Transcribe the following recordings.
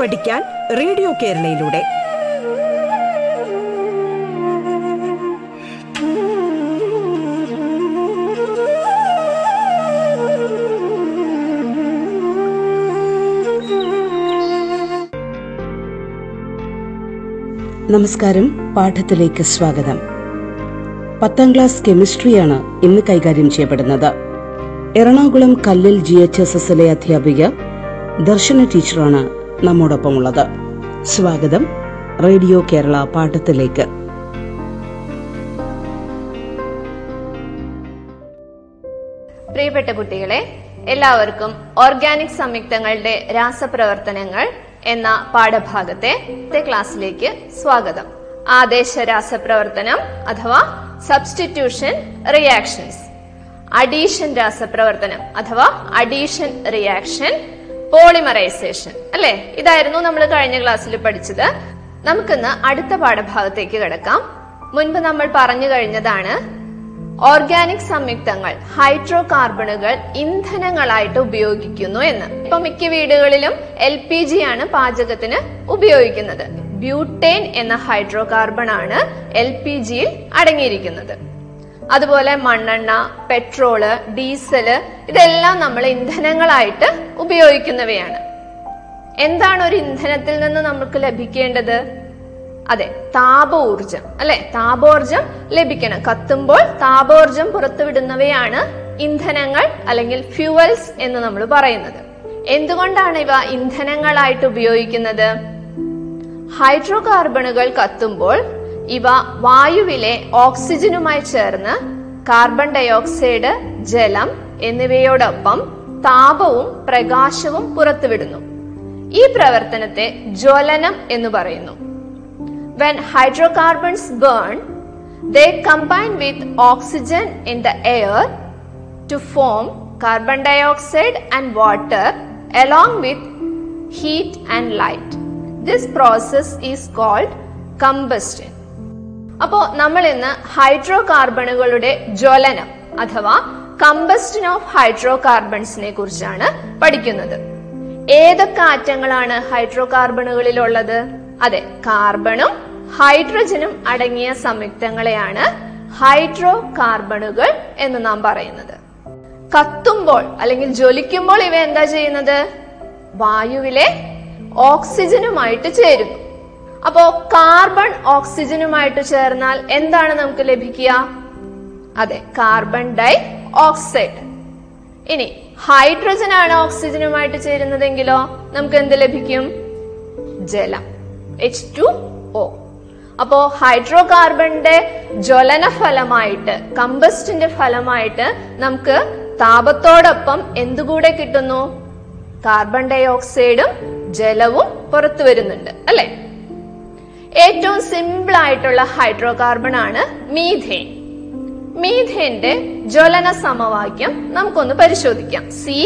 പഠിക്കാൻ റേഡിയോ കേരളയിലൂടെ. നമസ്കാരം പാഠത്തിലേക്ക് സ്വാഗതം. പത്താം ക്ലാസ് കെമിസ്ട്രിയാണ് ഇന്ന് കൈകാര്യം ചെയ്യപ്പെടുന്നത്. എറണാകുളം കല്ലിൽ ജി എച്ച് എസ് എസിലെ അധ്യാപിക ദർശന ടീച്ചറാണ് നമ്മോടൊപ്പമുള്ളത്. സ്വാഗതം റേഡിയോ കേരള പാഠത്തിലേക്ക്. പ്രിയപ്പെട്ട കുട്ടികളെ എല്ലാവർക്കും ഓർഗാനിക് സംയുക്തങ്ങളുടെ രാസപ്രവർത്തനങ്ങൾ എന്ന പാഠഭാഗത്തെ ക്ലാസ്സിലേക്ക് സ്വാഗതം. ആദേശ രാസപ്രവർത്തനം അഥവാ സബ്സ്റ്റിറ്റ്യൂഷൻ റിയാക്ഷൻസ് അഡീഷൻ രാസപ്രവർത്തനം അഥവാ അഡീഷൻ റിയാക്ഷൻ പോളിമറൈസേഷൻ. അല്ലെ? ഇതായിരുന്നു നമ്മൾ കഴിഞ്ഞ ക്ലാസ്സിൽ പഠിച്ചത്. നമുക്കിന്ന് അടുത്ത പാഠഭാഗത്തേക്ക് കിടക്കാം. മുൻപ് നമ്മൾ പറഞ്ഞു കഴിഞ്ഞതാണ് ഓർഗാനിക് സംയുക്തങ്ങൾ ഹൈഡ്രോ കാർബണുകൾ ഇന്ധനങ്ങളായിട്ട് ഉപയോഗിക്കുന്നു എന്ന്. ഇപ്പൊ മിക്ക വീടുകളിലും എൽ പി ജി ആണ് പാചകത്തിന് ഉപയോഗിക്കുന്നത്. ബ്യൂട്ടേൻ എന്ന ഹൈഡ്രോ കാർബൺ ആണ് എൽ പി ജിയിൽ അടങ്ങിയിരിക്കുന്നത്. അതുപോലെ മണ്ണെണ്ണ പെട്രോൾ ഡീസൽ ഇതെല്ലാം നമ്മൾ ഇന്ധനങ്ങളായിട്ട് ഉപയോഗിക്കുന്നവയാണ്. എന്താണ് ഒരു ഇന്ധനത്തിൽ നിന്ന് നമുക്ക് ലഭിക്കേണ്ടത്? അതെ താപോർജം അല്ലെ? താപോർജം ലഭിക്കണം. കത്തുമ്പോൾ താപോർജം പുറത്തുവിടുന്നവയാണ് ഇന്ധനങ്ങൾ അല്ലെങ്കിൽ ഫ്യൂവൽസ് എന്ന് നമ്മൾ പറയുന്നത്. എന്തുകൊണ്ടാണ് ഇവ ഇന്ധനങ്ങളായിട്ട് ഉപയോഗിക്കുന്നത്? ഹൈഡ്രോ കാർബണുകൾ കത്തുമ്പോൾ ഇവ വായുവിലെ ഓക്സിജനുമായി ചേർന്ന് കാർബൺ ഡയോക്സൈഡ് ജലം എന്നിവയോടൊപ്പം താപവും പ്രകാശവും പുറത്തുവിടുന്നു ഈ പ്രവർത്തനത്തെ ജ്വലനം എന്ന് പറയുന്നു When hydrocarbons burn, they combine with oxygen in the air to form carbon dioxide and water along with heat and light. This process is called combustion. അപ്പോ നമ്മൾ ഇന്ന് ഹൈഡ്രോ കാർബണുകളുടെ ജ്വലനം അഥവാ കമ്പസ്റ്റൻ ഓഫ് ഹൈഡ്രോ കാർബൺസിനെ കുറിച്ചാണ് പഠിക്കുന്നത്. ഏതൊക്കെ ആറ്റങ്ങളാണ് ഹൈഡ്രോ കാർബണുകളിൽ ഉള്ളത് അതെ കാർബണും ഹൈഡ്രജനും അടങ്ങിയ സംയുക്തങ്ങളെയാണ് ഹൈഡ്രോ കാർബണുകൾ എന്ന് നാം പറയുന്നത്. കത്തുമ്പോൾ അല്ലെങ്കിൽ ജ്വലിക്കുമ്പോൾ ഇവ എന്താ ചെയ്യുന്നത്? വായുവിലെ ഓക്സിജനുമായിട്ട് ചേരുന്നു. അപ്പോ കാർബൺ ഓക്സിജനുമായിട്ട് ചേർന്നാൽ എന്താണ് നമുക്ക് ലഭിക്കുക? അതെ കാർബൺ ഡൈ ഓക്സൈഡ് ഇനി ഹൈഡ്രജൻ ആണ് ഓക്സിജനുമായിട്ട് ചേരുന്നതെങ്കിലോ നമുക്ക് എന്ത് ലഭിക്കും? ജലം എച്ച് ടു ഒ അപ്പോ ഹൈഡ്രോ കാർബണിന്റെ ജ്വലന ഫലമായിട്ട് കമ്പസ്റ്റിന്റെ ഫലമായിട്ട് നമുക്ക് താപത്തോടൊപ്പം എന്തുകൂടെ കിട്ടുന്നു? കാർബൺ ഡൈ ഓക്സൈഡും ജലവും പുറത്തു വരുന്നുണ്ട് അല്ലെ? ഏറ്റവും സിമ്പിൾ ആയിട്ടുള്ള ഹൈഡ്രോ കാർബൺ ആണ് മീഥേൻ മീഥേന്റെ ജ്വലന സമവാക്യം നമുക്കൊന്ന് പരിശോധിക്കാം. സി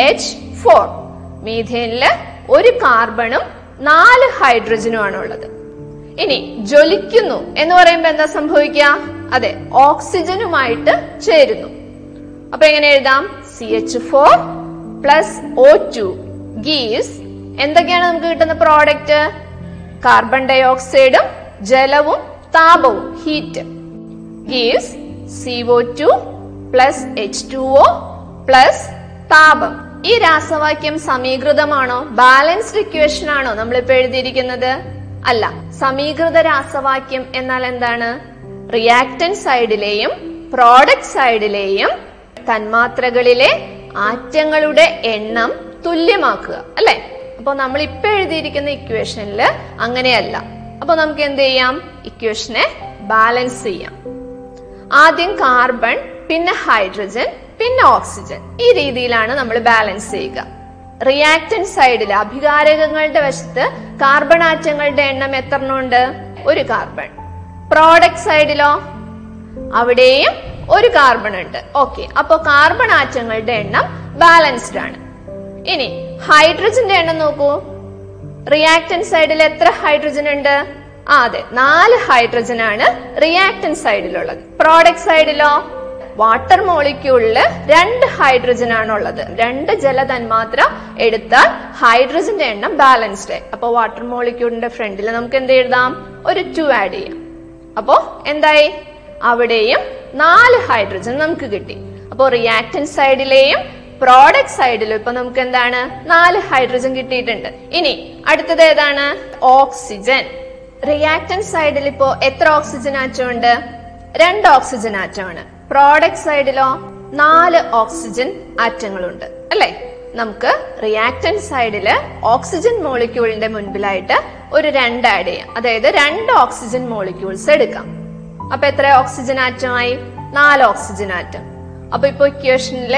എച്ച് ഫോർ മീഥേനിൽ ഒരു കാർബണും നാല് ഹൈഡ്രജനും ആണ് ഉള്ളത് ഇനി ജ്വലിക്കുന്നു എന്ന് പറയുമ്പോ എന്താ സംഭവിക്കുക? അതെ ഓക്സിജനുമായിട്ട് ചേരുന്നു. അപ്പൊ എങ്ങനെ എഴുതാം? C H four plus O two gives എന്തൊക്കെയാണ് നമുക്ക് കിട്ടുന്ന പ്രോഡക്റ്റ് കാർബൺ ഡൈ ഓക്സൈഡും ജലവും താപവും heat gives CO two plus H two O plus താപം. ഈ രാസവാക്യം സമീകൃതമാണോ? ബാലൻസ്ഡ് ഇക്വേഷൻ ആണോ നമ്മളിപ്പോ എഴുതിയിരിക്കുന്നത്? അല്ല. സമീകൃത രാസവാക്യം എന്നാൽ എന്താണ്? റിയാക്ടൻ സൈഡിലെയും പ്രോഡക്റ്റ് സൈഡിലെയും തന്മാത്രകളിലെ ആറ്റങ്ങളുടെ എണ്ണം തുല്യമാക്കുക. അല്ലെ? അപ്പൊ നമ്മൾ ഇപ്പൊ എഴുതിയിരിക്കുന്ന ഇക്വേഷനിൽ അങ്ങനെയല്ല. അപ്പൊ നമുക്ക് എന്ത് ചെയ്യാം? ഇക്വേഷനെ ബാലൻസ് ചെയ്യാം. ആദ്യം കാർബൺ പിന്നെ ഹൈഡ്രജൻ പിന്നെ ഓക്സിജൻ ഈ രീതിയിലാണ് നമ്മൾ ബാലൻസ് ചെയ്യുക. റിയാക്ടൻ സൈഡിൽ അഭികാരകങ്ങളുടെ വശത്ത് കാർബൺ ആറ്റങ്ങളുടെ എണ്ണം എത്രണുണ്ട് ഒരു കാർബൺ പ്രോഡക്റ്റ് സൈഡിലോ അവിടെയും ഒരു കാർബൺ ഉണ്ട്. ഓക്കെ അപ്പോ കാർബൺ ആറ്റങ്ങളുടെ എണ്ണം ബാലൻസ്ഡ് ആണ്. ഇനി ഹൈഡ്രജന്റെ എണ്ണം നോക്കൂ. റിയാക്ടൻ സൈഡിൽ എത്ര ഹൈഡ്രജൻ ഉണ്ട്? ആ അതെ നാല് ഹൈഡ്രജൻ ആണ് റിയാക്ടൻ സൈഡിലുള്ളത് പ്രോഡക്റ്റ് സൈഡിലോ വാട്ടർ മോളിക്യൂളിൽ രണ്ട് ഹൈഡ്രജൻ ആണുള്ളത് രണ്ട് ജലതന്മാത്ര എടുത്താൽ ഹൈഡ്രജന്റെ എണ്ണം ബാലൻസ്ഡ് ആയി. അപ്പൊ വാട്ടർ മോളിക്യൂളിന്റെ ഫ്രണ്ടിൽ നമുക്ക് എന്ത് എഴുതാം? ഒരു ടു ആഡ് ചെയ്യാം. അപ്പോ എന്തായി? അവിടെയും നാല് ഹൈഡ്രജൻ നമുക്ക് കിട്ടി. അപ്പോ റിയാക്ടൻ സൈഡിലെയും പ്രോഡക്റ്റ് സൈഡിലും ഇപ്പൊ നമുക്ക് എന്താണ്? നാല് ഹൈഡ്രജൻ കിട്ടിയിട്ടുണ്ട്. ഇനി അടുത്തത് ഏതാണ്? ഓക്സിജൻ റിയാക്ടൻ സൈഡിൽ ഇപ്പോ എത്ര ഓക്സിജൻ ആറ്റം ഉണ്ട് രണ്ട് ഓക്സിജൻ ആറ്റമാണ്. പ്രോഡക്റ്റ് സൈഡിലോ നാല് ഓക്സിജൻ ആറ്റങ്ങളുണ്ട്. അല്ലെ? നമുക്ക് റിയാക്ടൻ സൈഡിൽ ഓക്സിജൻ മോളിക്യൂളിന്റെ മുൻപിലായിട്ട് ഒരു രണ്ട് ആഡ് ചെയ്യാം. അതായത് രണ്ട് ഓക്സിജൻ മോളിക്യൂൾസ് എടുക്കാം. അപ്പൊ എത്ര ഓക്സിജൻ ആറ്റമായി? നാല് ഓക്സിജൻ ആറ്റം. അപ്പൊ ഇപ്പൊ ഇക്വേഷനിൽ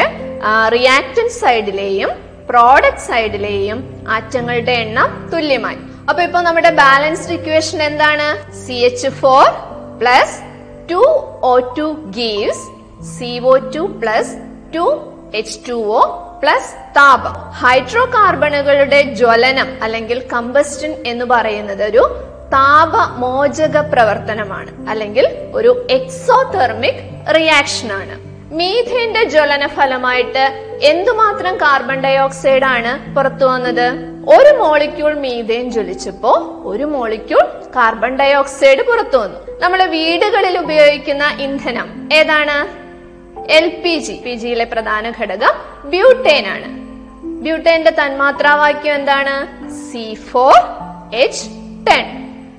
റിയാക്ടൻ സൈഡിലെയും പ്രോഡക്റ്റ് സൈഡിലെയും ആറ്റങ്ങളുടെ എണ്ണം തുല്യമായി. അപ്പൊ ഇപ്പൊ നമ്മുടെ ബാലൻസ്ഡ് ഇക്വേഷൻ എന്താണ്? C H four plus two O two gives C O two plus two H two O plus താപം. ഹൈഡ്രോ കാർബണുകളുടെ ജ്വലനം അല്ലെങ്കിൽ കമ്പസ്റ്റൻ എന്ന് പറയുന്നത് ഒരു താപമോചക പ്രവർത്തനമാണ് അല്ലെങ്കിൽ ഒരു എക്സോതെർമിക് റിയാക്ഷൻ ആണ്. മീഥേന്റെ ജ്വലന ഫലമായിട്ട് എന്തുമാത്രം കാർബൺ ഡൈ ഓക്സൈഡ് ആണ് പുറത്തു വന്നത്? ഒരു മോളിക്യൂൾ മീഥേൻ ജ്വലിച്ചപ്പോ ഒരു മോളിക്യൂൾ കാർബൺ ഡൈ ഓക്സൈഡ് പുറത്തു വന്നു. നമ്മൾ വീടുകളിൽ ഉപയോഗിക്കുന്ന ഇന്ധനം ഏതാണ്? എൽ പി ജി പി ജിയിലെ പ്രധാന ഘടകം ബ്യൂട്ടേൻ ആണ് ബ്യൂട്ടേന്റെ തന്മാത്രാവാക്യം എന്താണ്? സി ഫോർ എച്ച് ടെൻ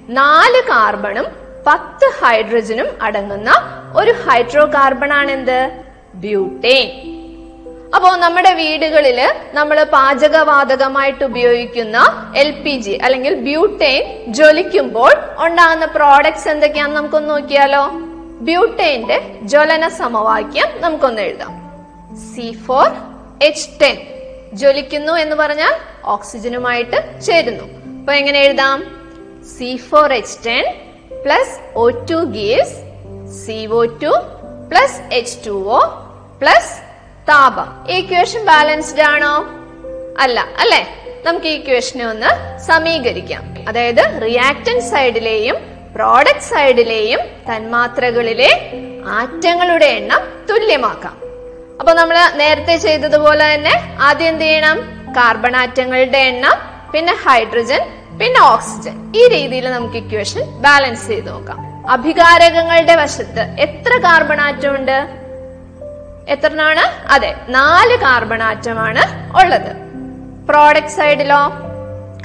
നാല് കാർബണും പത്ത് ഹൈഡ്രജനും അടങ്ങുന്ന ഒരു ഹൈഡ്രോ കാർബൺ ആണ് എന്ത് ബ്യൂട്ടേൻ. അപ്പോ നമ്മുടെ വീടുകളിൽ നമ്മൾ പാചകവാതകമായിട്ട് ഉപയോഗിക്കുന്ന എൽ പി ജി അല്ലെങ്കിൽ ബ്യൂട്ടേൻ ജ്വലിക്കുമ്പോൾ ഉണ്ടാകുന്ന പ്രോഡക്ട്സ് എന്തൊക്കെയാണെന്ന് നമുക്കൊന്ന് നോക്കിയാലോ? ബ്യൂട്ടേന്റെ ജ്വലന സമവാക്യം നമുക്കൊന്ന് എഴുതാം. C four H ten. ജ്വലിക്കുന്നു എന്ന് പറഞ്ഞാൽ ഓക്സിജനുമായിട്ട് ചേരുന്നു. അപ്പൊ എങ്ങനെ എഴുതാം? C four H ten O two plus H two O plus താപം. ഇക്വേഷൻ ബാലൻസ്ഡ് ആണോ? അല്ല അല്ലെ? നമുക്ക് ഈ ഇക്വേഷനെ ഒന്ന് സമീകരിക്കാം. അതായത് റിയാക്ടൻ സൈഡിലെയും പ്രോഡക്റ്റ് സൈഡിലെയും തന്മാത്രകളിലെ ആറ്റങ്ങളുടെ എണ്ണം തുല്യമാക്കാം. അപ്പൊ നമ്മൾ നേരത്തെ ചെയ്തതുപോലെ തന്നെ ആദ്യം എന്ത് ചെയ്യണം? കാർബൺ ആറ്റങ്ങളുടെ എണ്ണം പിന്നെ ഹൈഡ്രജൻ പിന്നെ ഓക്സിജൻ. ഈ രീതിയിൽ നമുക്ക് ഇക്വേഷൻ ബാലൻസ് ചെയ്ത് നോക്കാം. അഭികാരകങ്ങളുടെ വശത്ത് എത്ര കാർബൺ ആറ്റം ഉണ്ട്? എത്രനാണ്? അതെ നാല് കാർബൺ ആറ്റമാണ് ഉള്ളത്. പ്രോഡക്റ്റ് സൈഡിലോ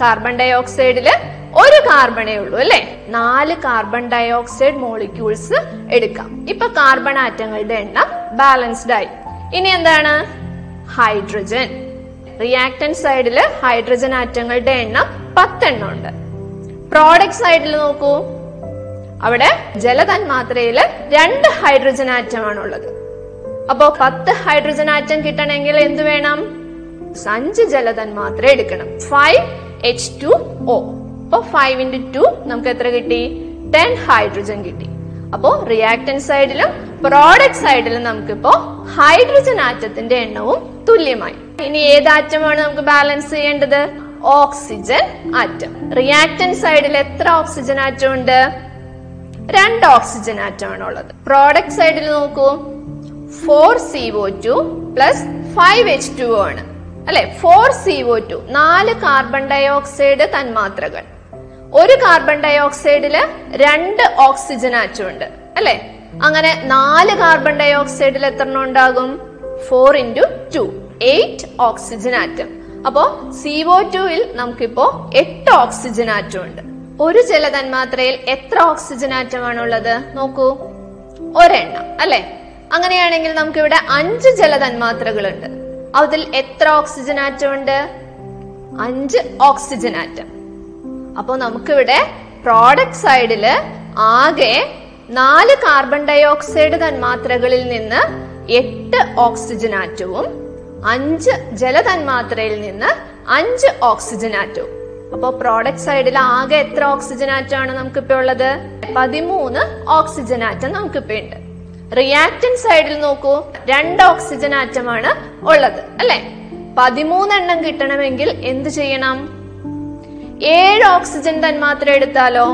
കാർബൺ ഡൈ ഓക്സൈഡിൽ ഒരു കാർബണേ ഉള്ളൂ അല്ലെ? നാല് കാർബൺ ഡൈ ഓക്സൈഡ് മോളിക്യൂൾസ് എടുക്കാം. ഇപ്പൊ കാർബൺ ആറ്റങ്ങളുടെ എണ്ണം ബാലൻസ്ഡ് ആയി. ഇനി എന്താണ്? ഹൈഡ്രജൻ റിയാക്ടൻ സൈഡിൽ ഹൈഡ്രജൻ ആറ്റങ്ങളുടെ എണ്ണം പത്തെണ്ണം ഉണ്ട് പ്രോഡക്റ്റ് സൈഡിൽ നോക്കൂ. അവിടെ ജലതന്മാത്രയിൽ രണ്ട് ഹൈഡ്രജൻ ആറ്റം ഉള്ളത് അപ്പോ പത്ത് ഹൈഡ്രജൻ ആറ്റം കിട്ടണമെങ്കിൽ എന്ത് വേണം? അഞ്ച് ജലതന്മാത്ര എടുക്കണം. ഫൈവ് എച്ച് ടു ഒ അപ്പോ ഫൈവ് ഇന്റു ടു നമുക്ക് എത്ര കിട്ടി? ടെൻ ഹൈഡ്രജൻ കിട്ടി. അപ്പോ റിയാക്ടൻ സൈഡിലും പ്രോഡക്റ്റ് സൈഡിലും നമുക്കിപ്പോ ഹൈഡ്രജൻ ആറ്റത്തിന്റെ എണ്ണവും തുല്യമായി. ഇനി ഏത് ആറ്റമാണ് നമുക്ക് ബാലൻസ് ചെയ്യേണ്ടത്? Oxygen atom. റിയാക്ടൻ സൈഡിൽ എത്ര ഓക്സിജൻ ആറ്റം ഉണ്ട് രണ്ട് ഓക്സിജൻ ആറ്റം ഉള്ളത് പ്രോഡക്റ്റ് സൈഡിൽ നോക്കൂ four C O two plus five H two ആണ്. അല്ലെ? ഫോർ സി ഒ ടു നാല് കാർബൺ ഡൈ ഓക്സൈഡ് തന്മാത്രകൾ. ഒരു കാർബൺ ഡൈ ഓക്സൈഡിൽ രണ്ട് ഓക്സിജൻ ആറ്റം ഉണ്ട് അല്ലെ? അങ്ങനെ നാല് കാർബൺ ഡൈ ഓക്സൈഡിൽ എത്ര ഉണ്ടാകും? Four into two eight oxygen atom. അപ്പോ സി ഒ ടുവിൽ നമുക്കിപ്പോ എട്ട് ഓക്സിജൻ ആറ്റം ഉണ്ട്. ഒരു ജലതന്മാത്രയിൽ എത്ര ഓക്സിജൻ ആറ്റമാണ് ഉള്ളത്? നോക്കൂ. ഒരെണ്ണം അല്ലെ? അങ്ങനെയാണെങ്കിൽ നമുക്ക് ഇവിടെ അഞ്ച് ജലതന്മാത്രകളുണ്ട് അതിൽ എത്ര ഓക്സിജൻ ആറ്റം ഉണ്ട്? അഞ്ച് ഓക്സിജൻ ആറ്റം അപ്പോൾ നമുക്കിവിടെ പ്രോഡക്റ്റ് സൈഡിൽ ആകെ നാല് കാർബൺ ഡയോക്സൈഡ് തന്മാത്രകളിൽ നിന്ന് എട്ട് ഓക്സിജൻ ആറ്റവും അഞ്ച് ജലതന്മാത്രയിൽ നിന്ന് അഞ്ച് ഓക്സിജൻ ആറ്റവും അപ്പോൾ പ്രോഡക്റ്റ് സൈഡിൽ ആകെ എത്ര ഓക്സിജൻ ആറ്റമാണ് നമുക്കിപ്പോ ഉള്ളത്? പതിമൂന്ന് ഓക്സിജൻ ആറ്റം നമുക്കിപ്പോ ഉണ്ട്. റിയാക്ടൻ സൈഡിൽ നോക്കൂ രണ്ട് ഓക്സിജൻ ആറ്റമാണ് ഉള്ളത് അല്ലെ? പതിമൂന്നെണ്ണം കിട്ടണമെങ്കിൽ എന്ത് ചെയ്യണം? ഏഴ് ഓക്സിജൻ തന്മാത്ര എടുത്താലോ?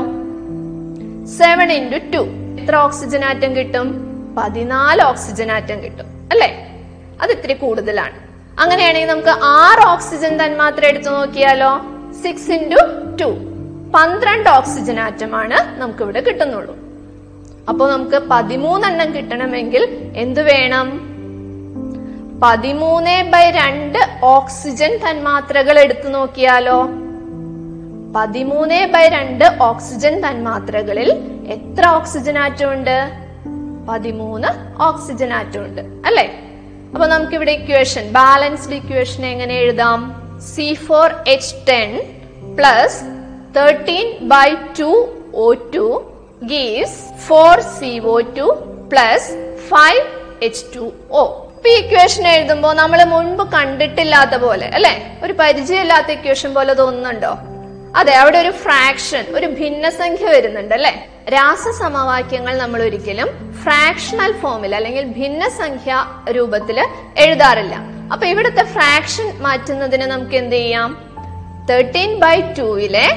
സെവൻ ഇന്റു ടു എത്ര ഓക്സിജൻ ആറ്റം കിട്ടും? പതിനാല് ഓക്സിജൻ ആറ്റം കിട്ടും അല്ലേ? അത് ഇത്തിരി കൂടുതലാണ്. അങ്ങനെയാണെങ്കിൽ നമുക്ക് ആറ് ഓക്സിജൻ തന്മാത്ര എടുത്തു നോക്കിയാലോ? സിക്സ് ഇന്റു ടു പന്ത്രണ്ട് ഓക്സിജൻ ആറ്റമാണ് നമുക്ക് ഇവിടെ കിട്ടുന്നുള്ളൂ. അപ്പോൾ നമുക്ക് പതിമൂന്നെണ്ണം കിട്ടണമെങ്കിൽ എന്തു വേണം? പതിമൂന്ന് ബൈ രണ്ട് ഓക്സിജൻ തന്മാത്രകൾ എടുത്തു നോക്കിയാലോ? പതിമൂന്ന് ബൈ രണ്ട് ഓക്സിജൻ തന്മാത്രകളിൽ എത്ര ഓക്സിജൻ ആറ്റം ഉണ്ട് പതിമൂന്ന് ഓക്സിജൻ ആറ്റം ഉണ്ട് അല്ലേ? അപ്പൊ നമുക്ക് ഇവിടെ ഇക്വേഷൻ ബാലൻസ്ഡ് ഇക്വേഷൻ എങ്ങനെ എഴുതാം? C four H ten plus thirteen by two O two gives four C O two plus five H two O ഇപ്പൊ ഇക്വേഷൻ എഴുതുമ്പോൾ നമ്മൾ മുൻപ് കണ്ടിട്ടില്ലാത്ത പോലെ അല്ലെ? ഒരു പരിചയമില്ലാത്ത ഇക്വേഷൻ പോലെ തോന്നുന്നുണ്ടോ? അതെ അവിടെ ഒരു ഫ്രാക്ഷൻ ഒരു ഭിന്നസംഖ്യ വരുന്നുണ്ട് അല്ലെ? രാസസമവാക്യങ്ങൾ നമ്മൾ ഒരിക്കലും ഫ്രാക്ഷണൽ ഫോമിൽ അല്ലെങ്കിൽ ഭിന്നസംഖ്യ രൂപത്തിൽ എഴുതാറില്ല. അപ്പൊ ഇവിടുത്തെ ഫ്രാക്ഷൻ മാറ്റുന്നതിന് നമുക്ക് എന്ത് ചെയ്യാം? തേർട്ടീൻ ബൈ ടൂവിലെ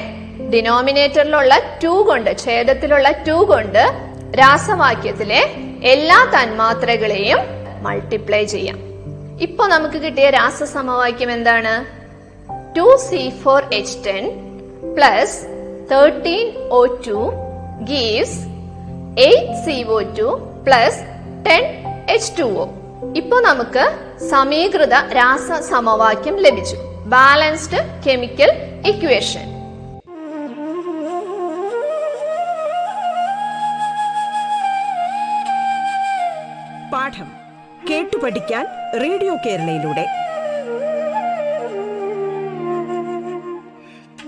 ഡിനോമിനേറ്ററിലുള്ള ടു കൊണ്ട് ഛേദത്തിലുള്ള ടു കൊണ്ട് രാസവാക്യത്തിലെ എല്ലാ തന്മാത്രകളെയും മൾട്ടിപ്ലൈ ചെയ്യാം. ഇപ്പൊ നമുക്ക് കിട്ടിയ രാസസമവാക്യം എന്താണ്? Two C four H ten plus thirteen O two gives eight C O two plus ten H two O ഇപ്പൊ നമുക്ക് സമീകൃത രാസ സമവാക്യം ലഭിച്ചു. ബാലൻസ്ഡ് കെമിക്കൽ ഇക്വേഷൻ പാഠം കേട്ടു പഠിക്കാൻ റേഡിയോ കേരളയിലൂടെ.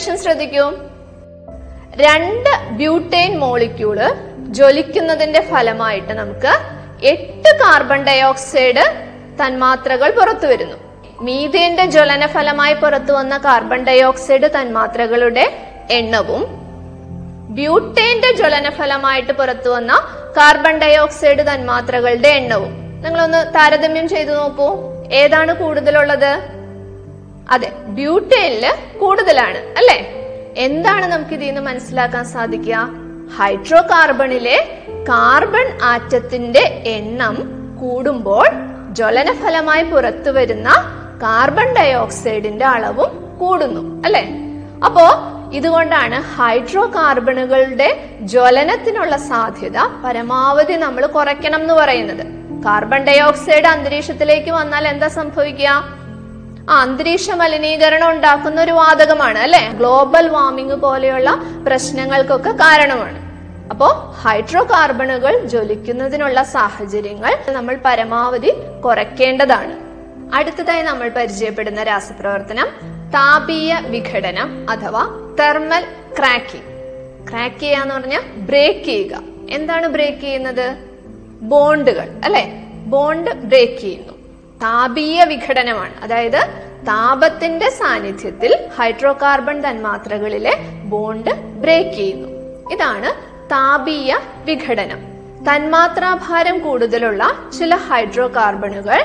ഇക്വേഷൻ ശ്രദ്ധിക്കൂ. രണ്ട് ബ്യൂട്ടൈൻ മോളിക്യൂൾ ജ്വലിക്കുന്നതിന്റെ ഫലമായിട്ട് നമുക്ക് എട്ട് കാർബൺ ഡയോക്സൈഡ് തന്മാത്രകൾ പുറത്തു വരുന്നു. മീഥേന്റെ ജ്വലന ഫലമായി പുറത്തു വന്ന കാർബൺ ഡയോക്സൈഡ് തന്മാത്രകളുടെ എണ്ണവും ബ്യൂട്ടേന്റെ ജ്വലന ഫലമായിട്ട് പുറത്തു വന്ന കാർബൺ ഡയോക്സൈഡ് തന്മാത്രകളുടെ എണ്ണവും. നിങ്ങളൊന്ന് താരതമ്യം ചെയ്തു നോക്കൂ. ഏതാണ് കൂടുതലുള്ളത്? അതെ ബ്യൂട്ടേനിൽ കൂടുതലാണ് അല്ലെ? എന്താണ് നമുക്ക് ഇതിൽ നിന്ന് മനസ്സിലാക്കാൻ സാധിക്കുക? ഹൈഡ്രോ കാർബണിലെ കാർബൺ ആറ്റത്തിന്റെ എണ്ണം കൂടുമ്പോൾ ജ്വലന ഫലമായി പുറത്തു വരുന്ന കാർബൺ ഡൈ ഓക്സൈഡിന്റെ അളവും കൂടുന്നു അല്ലെ? അപ്പോ ഇതുകൊണ്ടാണ് ഹൈഡ്രോ കാർബണുകളുടെ ജ്വലനത്തിനുള്ള സാധ്യത പരമാവധി നമ്മൾ കുറയ്ക്കണം എന്ന് പറയുന്നത്. കാർബൺ ഡൈ ഓക്സൈഡ് അന്തരീക്ഷത്തിലേക്ക് വന്നാൽ എന്താ സംഭവിക്കുക? അന്തരീക്ഷ മലിനീകരണം ഉണ്ടാക്കുന്ന ഒരു വാതകമാണ് അല്ലെ? ഗ്ലോബൽ വാർമിംഗ് പോലെയുള്ള പ്രശ്നങ്ങൾക്കൊക്കെ കാരണമാണ്. അപ്പോ ഹൈഡ്രോ കാർബണുകൾ ജ്വലിക്കുന്നതിനുള്ള സാഹചര്യങ്ങൾ നമ്മൾ പരമാവധി കുറയ്ക്കേണ്ടതാണ്. അടുത്തതായി നമ്മൾ പരിചയപ്പെടുന്ന രാസപ്രവർത്തനം താപീയ വിഘടനം അഥവാ തെർമൽ ക്രാക്കിംഗ്. ക്രാക്ക് ചെയ്യുക എന്ന് പറഞ്ഞാൽ ബ്രേക്ക് ചെയ്യുക. എന്താണ് ബ്രേക്ക് ചെയ്യുന്നത്? ബോണ്ടുകൾ അല്ലെ? ബോണ്ട് ബ്രേക്ക് ചെയ്യുന്നു. താപീയ വിഘടനമാണ്. അതായത് താപത്തിന്റെ സാന്നിധ്യത്തിൽ ഹൈഡ്രോ കാർബൺ തന്മാത്രകളിലെ ബോണ്ട് ബ്രേക്ക് ചെയ്യുന്നു. ഇതാണ് താപീയ വിഘടനം. തന്മാത്രാഭാരം കൂടുതലുള്ള ചില ഹൈഡ്രോ കാർബണുകൾ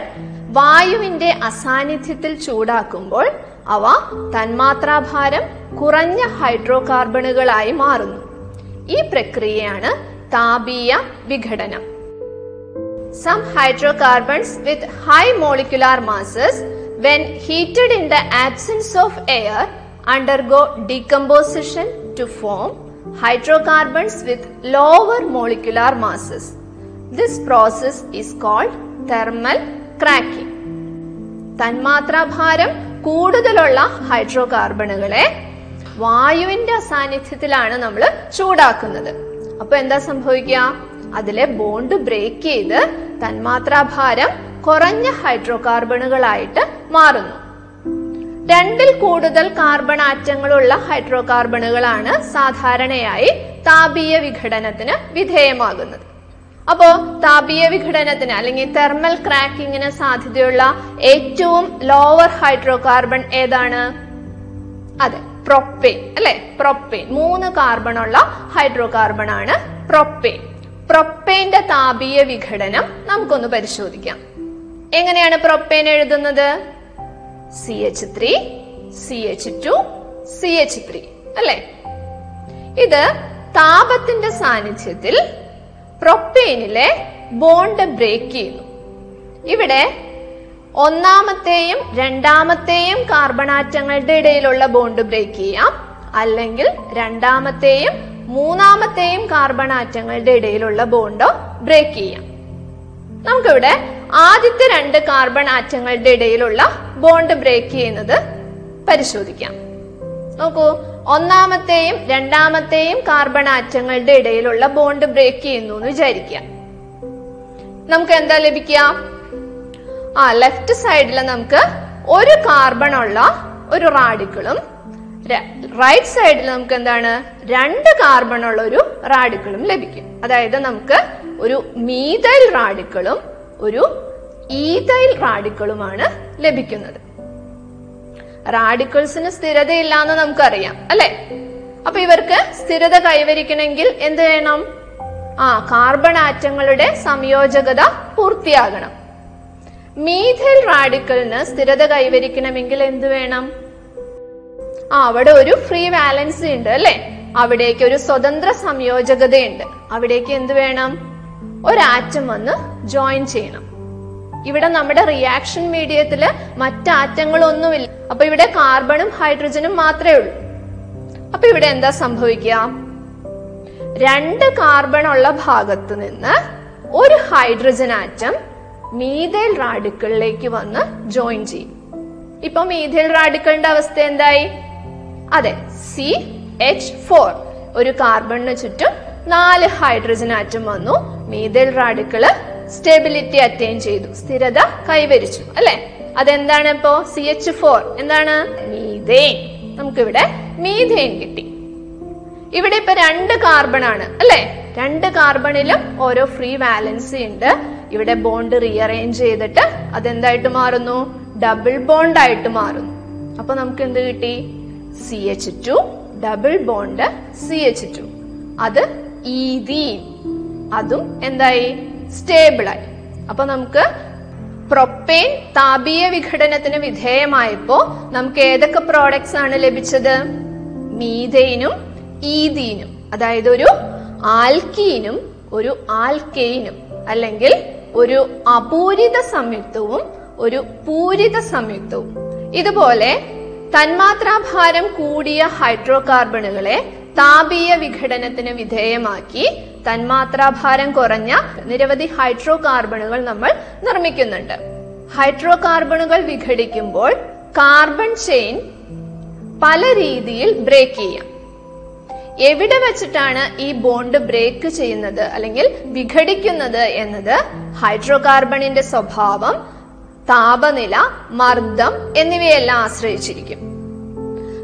വായുവിന്റെ അസാന്നിധ്യത്തിൽ ചൂടാക്കുമ്പോൾ അവ തന്മാത്രാഭാരം കുറഞ്ഞ ഹൈഡ്രോ കാർബണുകളായി മാറുന്നു. ഈ പ്രക്രിയയാണ് താപീയ വിഘടനം. Some hydrocarbons with high molecular masses, when heated in the absence of air, undergo decomposition to form hydrocarbons with lower molecular masses. This process is called thermal cracking. തന്മാത്രാഭാരം കൂടുതലുള്ള ഹൈഡ്രോ കാർബണുകളെ വായുവിന്റെ സാന്നിധ്യത്തിലാണ് നമ്മൾ ചൂടാക്കുന്നത് അപ്പൊ എന്താ സംഭവിക്കുക അതിലെ ബോണ്ട് ബ്രേക്ക് ചെയ്ത് തന്മാത്രാഭാരം കുറഞ്ഞ ഹൈഡ്രോ കാർബണുകളായിട്ട് മാറുന്നു. രണ്ടിൽ കൂടുതൽ കാർബൺ ആറ്റങ്ങളുള്ള ഹൈഡ്രോ കാർബണുകളാണ് സാധാരണയായി താപീയ വിഘടനത്തിന് വിധേയമാകുന്നത്. അപ്പോ താപീയ വിഘടനത്തിന് അല്ലെങ്കിൽ തെർമൽ ക്രാക്കിങ്ങിന് സാധ്യതയുള്ള ഏറ്റവും ലോവർ ഹൈഡ്രോ കാർബൺ ഏതാണ്? അതെ പ്രൊപ്പെയിൻ അല്ലെ? പ്രൊപ്പെയിൻ മൂന്ന് കാർബൺ ഉള്ള ഹൈഡ്രോ കാർബൺ ആണ് പ്രൊപ്പെയിൻ പ്രൊപ്പെയിന്റെ താപീയ വിഘടനം നമുക്കൊന്ന് പരിശോധിക്കാം. എങ്ങനെയാണ് പ്രൊപ്പേൻ എഴുതുന്നത്? C H three C H two C H three അല്ലെ? ഇത് താപത്തിന്റെ സാന്നിധ്യത്തിൽ പ്രൊപ്പേനിലെ ബോണ്ട് ബ്രേക്ക് ചെയ്യുന്നു. ഇവിടെ ഒന്നാമത്തെയും രണ്ടാമത്തെയും കാർബൺ ആറ്റങ്ങളുടെ ഇടയിലുള്ള ബോണ്ട് ബ്രേക്ക് ചെയ്യാം. അല്ലെങ്കിൽ രണ്ടാമത്തെയും മൂന്നാമത്തെയും കാർബൺ ആറ്റങ്ങളുടെ ഇടയിലുള്ള ബോണ്ടോ ബ്രേക്ക് ചെയ്യാം. നമുക്കിവിടെ ആദ്യത്തെ രണ്ട് കാർബൺ ആറ്റങ്ങളുടെ ഇടയിലുള്ള ബോണ്ട് ബ്രേക്ക് ചെയ്യുന്നത് പരിശോധിക്കാം. നോക്കൂ ഒന്നാമത്തെയും രണ്ടാമത്തെയും കാർബൺ ആറ്റങ്ങളുടെ ഇടയിലുള്ള ബോണ്ട് ബ്രേക്ക് ചെയ്യുന്നു എന്ന് വിചാരിക്കുക. നമുക്ക് എന്താ ലഭിക്കുക? ആ ലെഫ്റ്റ് സൈഡിൽ നമുക്ക് ഒരു കാർബൺ ഉള്ള ഒരു റാഡിക്കിളും റൈറ്റ് സൈഡിൽ നമുക്ക് എന്താണ്? രണ്ട് കാർബൺ ഉള്ള ഒരു റാഡിക്കളും ലഭിക്കും. അതായത് നമുക്ക് ഒരു മീതൈൽ റാഡിക്കളും ഒരു ഈതൈൽ റാഡിക്കളുമാണ് ലഭിക്കുന്നത്. റാഡിക്കിൾസിന് സ്ഥിരതയില്ല എന്ന് നമുക്കറിയാം അല്ലെ? അപ്പൊ ഇവർക്ക് സ്ഥിരത കൈവരിക്കണമെങ്കിൽ എന്ത് വേണം? ആ കാർബൺ ആറ്റങ്ങളുടെ സംയോജകത പൂർത്തിയാകണം. മീഥൈൽ റാഡിക്കലിന് സ്ഥിരത കൈവരിക്കണമെങ്കിൽ എന്ത് വേണം? ആ അവിടെ ഒരു ഫ്രീ വാലൻസി ഉണ്ട് അല്ലെ? അവിടേക്ക് ഒരു സ്വതന്ത്ര സംയോജകതയുണ്ട്. അവിടേക്ക് എന്ത് വേണം? ഒരാറ്റം വന്ന് ജോയിൻ ചെയ്യണം. ഇവിടെ നമ്മുടെ റിയാക്ഷൻ മീഡിയത്തിൽ മറ്റാറ്റങ്ങളൊന്നുമില്ല. അപ്പൊ ഇവിടെ കാർബണും ഹൈഡ്രജനും മാത്രമേ ഉള്ളൂ. അപ്പൊ ഇവിടെ എന്താ സംഭവിക്കുക? രണ്ട് കാർബൺ ഉള്ള ഭാഗത്ത് നിന്ന് ഒരു ഹൈഡ്രജൻ ആറ്റം മീഥൈൽ റാഡിക്കളിലേക്ക് വന്ന് ജോയിൻ ചെയ്യും. ഇപ്പൊ മീഥൈൽ റാഡിക്കളിന്റെ അവസ്ഥ എന്തായി? അതെ സി എച്ച് ഫോർ ഒരു കാർബണിന് ചുറ്റും നാല് ഹൈഡ്രജൻ ആറ്റം വന്നു. മീതൽ റാഡിക്കൾ സ്റ്റെബിലിറ്റി അറ്റൈൻ ചെയ്തു. സ്ഥിരത കൈവരിച്ചു. അല്ലെ? അതെന്താണ് ഇപ്പോ? സി എച്ച് ഫോർ എന്താണ്? മീതേൻ നമുക്കിവിടെ മീതേൻ കിട്ടി. ഇവിടെ ഇപ്പൊ രണ്ട് കാർബൺ ആണ്. അല്ലെ? രണ്ട് കാർബണിലും ഓരോ ഫ്രീ വാലൻസി ഉണ്ട്. ഇവിടെ ബോണ്ട് റീഅറേഞ്ച് ചെയ്തിട്ട് അതെന്തായിട്ട് മാറുന്നു? ഡബിൾ ബോണ്ട് ആയിട്ട് മാറുന്നു. അപ്പൊ നമുക്ക് എന്ത് കിട്ടി? C H two double bond C H two അത് ഈതീൻ അതും എന്തായി? സ്റ്റേബിളായി അപ്പൊ നമുക്ക് പ്രൊപ്പെയിൻ താപീയ വിഘടനത്തിന് വിധേയമായപ്പോ നമുക്ക് ഏതൊക്കെ പ്രോഡക്ട്സ് ആണ് ലഭിച്ചത്? മീഥെയിനും ഈതീനും അതായത് ഒരു ആൽക്കീനും ഒരു ആൽക്കെയിനും. അല്ലെങ്കിൽ ഒരു അപൂരിത സംയുക്തവും ഒരു പൂരിത സംയുക്തവും. ഇതുപോലെ തന്മാത്രാഭാരം കൂടിയ ഹൈഡ്രോ കാർബണുകളെ താപീയ വിഘടനത്തിന് വിധേയമാക്കി തന്മാത്രാഭാരം കുറഞ്ഞ നിരവധി ഹൈഡ്രോ കാർബണുകൾ നമ്മൾ നിർമ്മിക്കുന്നുണ്ട്. ഹൈഡ്രോ കാർബണുകൾ വിഘടിക്കുമ്പോൾ കാർബൺ ചെയിൻ പല രീതിയിൽ ബ്രേക്ക് ചെയ്യാം. എവിടെ വെച്ചിട്ടാണ് ഈ ബോണ്ട് ബ്രേക്ക് ചെയ്യുന്നത് അല്ലെങ്കിൽ വിഘടിക്കുന്നത് എന്നത് ഹൈഡ്രോ കാർബണിന്റെ സ്വഭാവം താപനില മർദ്ദം എന്നിവയെല്ലാം ആശ്രയിച്ചിരിക്കും.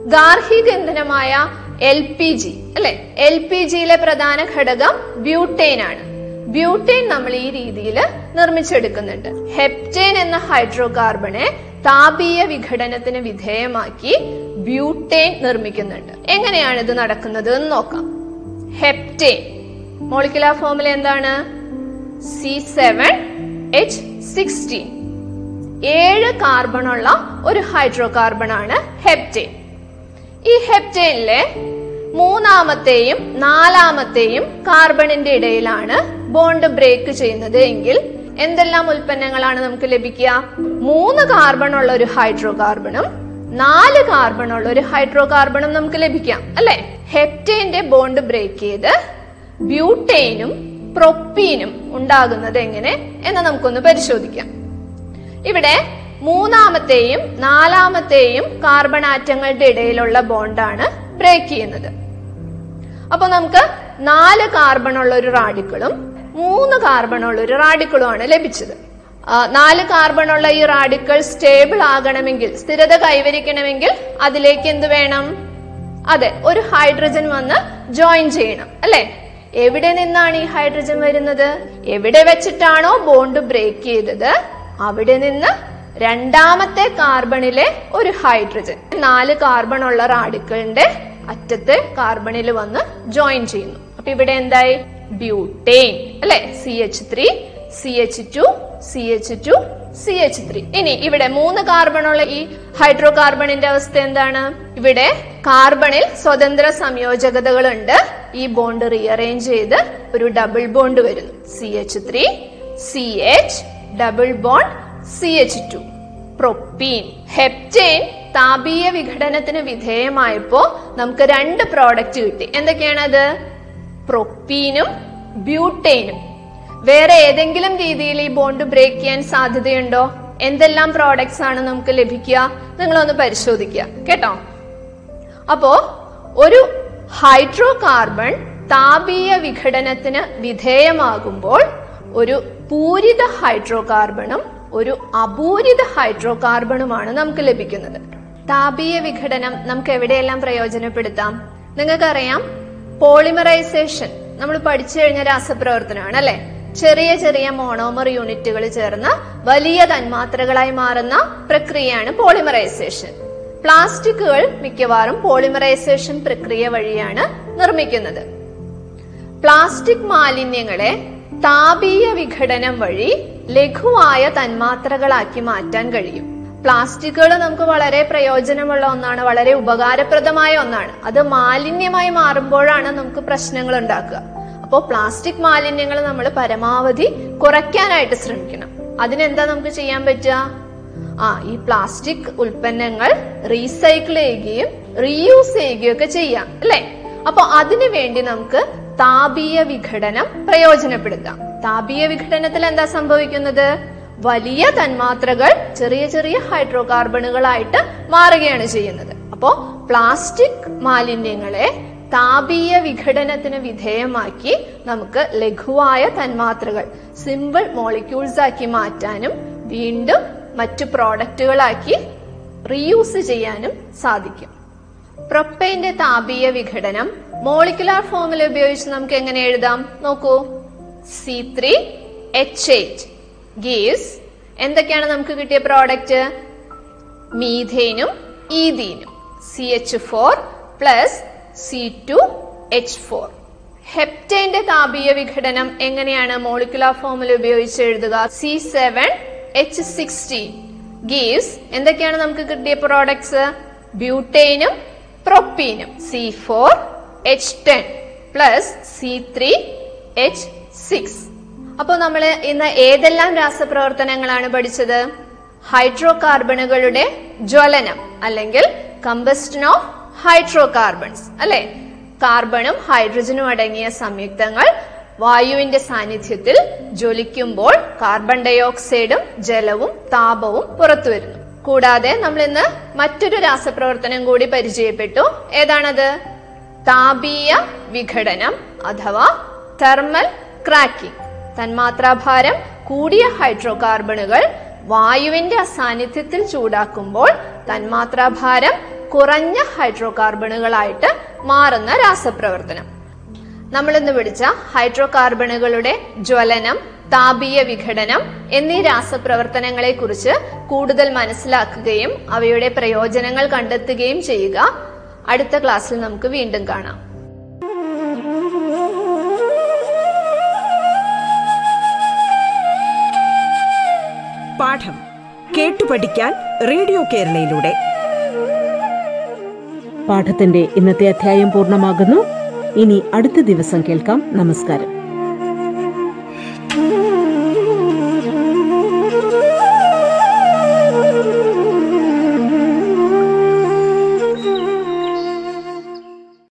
ഗാർഹിക ഇന്ധനമായ എൽ പി ജി അല്ലെ? എൽ പി ജിയിലെ പ്രധാന ഘടകം ബ്യൂട്ടൈൻ ആണ്. ബ്യൂട്ടൈൻ നമ്മൾ ഈ രീതിയിൽ നിർമ്മിച്ചെടുക്കുന്നുണ്ട്. ഹെപ്റ്റൈൻ എന്ന ഹൈഡ്രോ കാർബണെ താപീയ വിഘടനത്തിന് വിധേയമാക്കി ബ്യൂട്ടൈൻ നിർമ്മിക്കുന്നുണ്ട്. എങ്ങനെയാണ് ഇത് നടക്കുന്നത് എന്ന് നോക്കാം. ഹെപ്റ്റൈൻ മോളിക്കുലാർ ഫോമിൽ എന്താണ്? C seven H sixteen. ഏഴ് കാർബണുള്ള ഒരു ഹൈഡ്രോ കാർബൺ ആണ് ഹെപ്റ്റൈൻ. ഈ ഹെപ്റ്റൈനിലെ മൂന്നാമത്തെയും നാലാമത്തെയും കാർബണിന്റെ ഇടയിലാണ് ബോണ്ട് ബ്രേക്ക് ചെയ്യുന്നത് എങ്കിൽ എന്തെല്ലാം ഉൽപ്പന്നങ്ങളാണ് നമുക്ക് ലഭിക്കുക? മൂന്ന് കാർബൺ ഉള്ള ഒരു ഹൈഡ്രോ കാർബണും നാല് കാർബൺ ഉള്ള ഒരു ഹൈഡ്രോ കാർബണും നമുക്ക് ലഭിക്കാം അല്ലെ? ഹെപ്റ്റൈന്റെ ബോണ്ട് ബ്രേക്ക് ചെയ്ത് ബ്യൂട്ടൈനും പ്രൊപ്പീനും ഉണ്ടാകുന്നത് എങ്ങനെ? എന്ന് നമുക്കൊന്ന് പരിശോധിക്കാം. ഇവിടെ മൂന്നാമത്തെയും നാലാമത്തെയും കാർബൺ ആറ്റങ്ങളുടെ ഇടയിലുള്ള ബോണ്ടാണ് ബ്രേക്ക് ചെയ്യുന്നത്. അപ്പൊ നമുക്ക് നാല് കാർബൺ ഉള്ള ഒരു റാഡിക്കിളും മൂന്ന് കാർബൺ ഉള്ള ഒരു റാഡിക്കളുമാണ് ലഭിച്ചത്. നാല് കാർബൺ ഉള്ള ഈ റാഡിക്കൽ സ്റ്റേബിൾ ആകണമെങ്കിൽ സ്ഥിരത കൈവരിക്കണമെങ്കിൽ അതിലേക്ക് എന്ത് വേണം? അതെ ഒരു ഹൈഡ്രജൻ വന്ന് ജോയിൻ ചെയ്യണം അല്ലെ? എവിടെ നിന്നാണ് ഈ ഹൈഡ്രജൻ വരുന്നത്? എവിടെ വെച്ചിട്ടാണോ ബോണ്ട് ബ്രേക്ക് ചെയ്തത്? അവിടെ നിന്ന് രണ്ടാമത്തെ കാർബണിലെ ഒരു ഹൈഡ്രജൻ. നാല് കാർബൺ ഉള്ള റാഡിക്കലിന്റെ അറ്റത്തെ കാർബണിൽ വന്ന് ജോയിൻ ചെയ്യുന്നു. അപ്പൊ ഇവിടെ എന്തായി? ബ്യൂട്ടേൻ. അല്ലെ? C H three C H two C H two C H three ഇനി ഇവിടെ മൂന്ന് കാർബണുള്ള ഈ ഹൈഡ്രോ കാർബണിന്റെ അവസ്ഥ എന്താണ്? ഇവിടെ കാർബണിൽ സ്വതന്ത്ര സംയോജകതകളുണ്ട്. ഈ ബോണ്ട് റീഅറേഞ്ച് ചെയ്ത് ഒരു ഡബിൾ ബോണ്ട് വരുന്നു. C H three C H double bond C H two propene heptane താപീയ വിഘടനത്തിന് വിധേയമായപ്പോ നമുക്ക് രണ്ട് പ്രോഡക്റ്റ് കിട്ടി. എന്തൊക്കെയാണത്? പ്രൊപ്പീനും ബ്യൂട്ടേനും. വേറെ ഏതെങ്കിലും രീതിയിൽ ഈ ബോണ്ട് ബ്രേക്ക് ചെയ്യാൻ സാധ്യതയുണ്ടോ? എന്തെല്ലാം പ്രോഡക്ട്സ് ആണ് നമുക്ക് ലഭിക്കുക? നിങ്ങളൊന്ന് പരിശോധിക്കുക. കേട്ടോ? അപ്പോ ഒരു ഹൈഡ്രോ കാർബൺ താപീയ വിഘടനത്തിന് വിധേയമാകുമ്പോൾ ഒരു പൂരിത ഹൈഡ്രോ കാർബണും ഒരു അപൂരിത ഹൈഡ്രോ കാർബണുമാണ് നമുക്ക് ലഭിക്കുന്നത്. താപീയ വിഘടനം നമുക്ക് എവിടെയെല്ലാം പ്രയോജനപ്പെടുത്താം? നിങ്ങൾക്കറിയാം പോളിമറൈസേഷൻ നമ്മൾ പഠിച്ചു കഴിഞ്ഞ രാസപ്രവർത്തനമാണ് അല്ലെ? ചെറിയ ചെറിയ മോണോമർ യൂണിറ്റുകൾ ചേർന്ന് വലിയ തന്മാത്രകളായി മാറുന്ന പ്രക്രിയയാണ് പോളിമറൈസേഷൻ. പ്ലാസ്റ്റിക്കുകൾ മിക്കവാറും പോളിമറൈസേഷൻ പ്രക്രിയ വഴിയാണ് നിർമ്മിക്കുന്നത്. പ്ലാസ്റ്റിക് മാലിന്യങ്ങളെ താപീയ വിഘടനം വഴി ലഘുവായ തന്മാത്രകളാക്കി മാറ്റാൻ കഴിയും. പ്ലാസ്റ്റിക്കുകൾ നമുക്ക് വളരെ പ്രയോജനമുള്ള ഒന്നാണ് വളരെ ഉപകാരപ്രദമായ ഒന്നാണ്. അത് മാലിന്യമായി മാറുമ്പോഴാണ് നമുക്ക് പ്രശ്നങ്ങൾ ഉണ്ടാക്കുക. അപ്പോൾ പ്ലാസ്റ്റിക് മാലിന്യങ്ങൾ നമ്മൾ പരമാവധി കുറയ്ക്കാനായിട്ട് ശ്രമിക്കണം. അതിനെന്താ നമുക്ക് ചെയ്യാൻ പറ്റുക? ആ ഈ പ്ലാസ്റ്റിക് ഉൽപ്പന്നങ്ങൾ റീസൈക്കിൾ ചെയ്യുകയും റീയൂസ് ചെയ്യുകയും ഒക്കെ ചെയ്യാം അല്ലെ? അപ്പൊ അതിനു വേണ്ടി നമുക്ക് താപീയ വിഘടനം പ്രയോജനപ്പെടുത്താം. താപീയ വിഘടനത്തിൽ എന്താ സംഭവിക്കുന്നത്? വലിയ തന്മാത്രകൾ ചെറിയ ചെറിയ ഹൈഡ്രോ കാർബണുകളായിട്ട് മാറുകയാണ് ചെയ്യുന്നത്. അപ്പോ പ്ലാസ്റ്റിക് മാലിന്യങ്ങളെ താപീയ വിഘടനത്തിന് വിധേയമാക്കി നമുക്ക് ലഘുവായ തന്മാത്രകൾ സിമ്പിൾ മോളിക്യൂൾസ് ആക്കി മാറ്റാനും വീണ്ടും മറ്റു പ്രോഡക്റ്റുകളാക്കി റീയൂസ് ചെയ്യാനും സാധിക്കും. പ്രൊപ്പൈന്റെ താപീയ വിഘടനം മോളിക്കുലാർ ഫോമിൽ ഉപയോഗിച്ച് നമുക്ക് എങ്ങനെ എഴുതാം? നോക്കൂ. C three H eight gives എന്തൊക്കെയാണ് നമുക്ക് കിട്ടിയ പ്രോഡക്റ്റ് മീഥേനും ഈദീനും C H four plus C two H four ഹെപ്റ്റൈന്റെ താപീയ വിഘടനം എങ്ങനെയാണ് മോളിക്കുലാർ ഫോമിൽ ഉപയോഗിച്ച് എഴുതുക? C seven H sixteen gives എന്തൊക്കെയാണ് നമുക്ക് കിട്ടിയ പ്രോഡക്ട്സ് ബ്യൂട്ടൈനും പ്രൊപ്പീനും. C four H ten plus C three H six അപ്പോൾ നമ്മൾ ഇന്ന് ഏതെല്ലാം രാസപ്രവർത്തനങ്ങളാണ് പഠിച്ചത്? ഹൈഡ്രോ കാർബണുകളുടെ ജ്വലനം അല്ലെങ്കിൽ കമ്പസ്റ്റൻ ഓഫ് ഹൈഡ്രോ കാർബൺസ് അല്ലെ? കാർബണും ഹൈഡ്രജനും അടങ്ങിയ സംയുക്തങ്ങൾ വായുവിന്റെ സാന്നിധ്യത്തിൽ ജ്വലിക്കുമ്പോൾ കാർബൺ ഡയോക്സൈഡും ജലവും താപവും പുറത്തു വരുന്നു കൂടാതെ നമ്മൾ ഇന്ന് മറ്റൊരു രാസപ്രവർത്തനം കൂടി പരിചയപ്പെട്ടു. ഏതാണത്? താപീയ വിഘടനം അഥവാ തെർമൽ ക്രാക്കിംഗ്. തന്മാത്രാഭാരം കൂടിയ ഹൈഡ്രോ കാർബണുകൾ വായുവിന്റെ അസാന്നിധ്യത്തിൽ ചൂടാക്കുമ്പോൾ തന്മാത്രാഭാരം കുറഞ്ഞ ഹൈഡ്രോ കാർബണുകളായിട്ട് മാറുന്ന രാസപ്രവർത്തനം. നമ്മൾ ഇന്ന് പഠിച്ച ഹൈഡ്രോ കാർബണുകളുടെ ജ്വലനം താപീയ വിഘടനം എന്നീ രാസപ്രവർത്തനങ്ങളെ കുറിച്ച് കൂടുതൽ മനസ്സിലാക്കുകയും അവയുടെ പ്രയോജനങ്ങൾ കണ്ടെത്തുകയും ചെയ്യുക. അടുത്ത ക്ലാസ്സിൽ നമുക്ക് വീണ്ടും കാണാം. പാഠം കേട്ടു പഠിക്കാൻ റേഡിയോ കേരളയിലൂടെ. പാഠത്തിന്റെ ഇന്നത്തെ അധ്യായം പൂർണമാകുന്നു. ഇനി അടുത്ത ദിവസം കേൾക്കാം. നമസ്കാരം.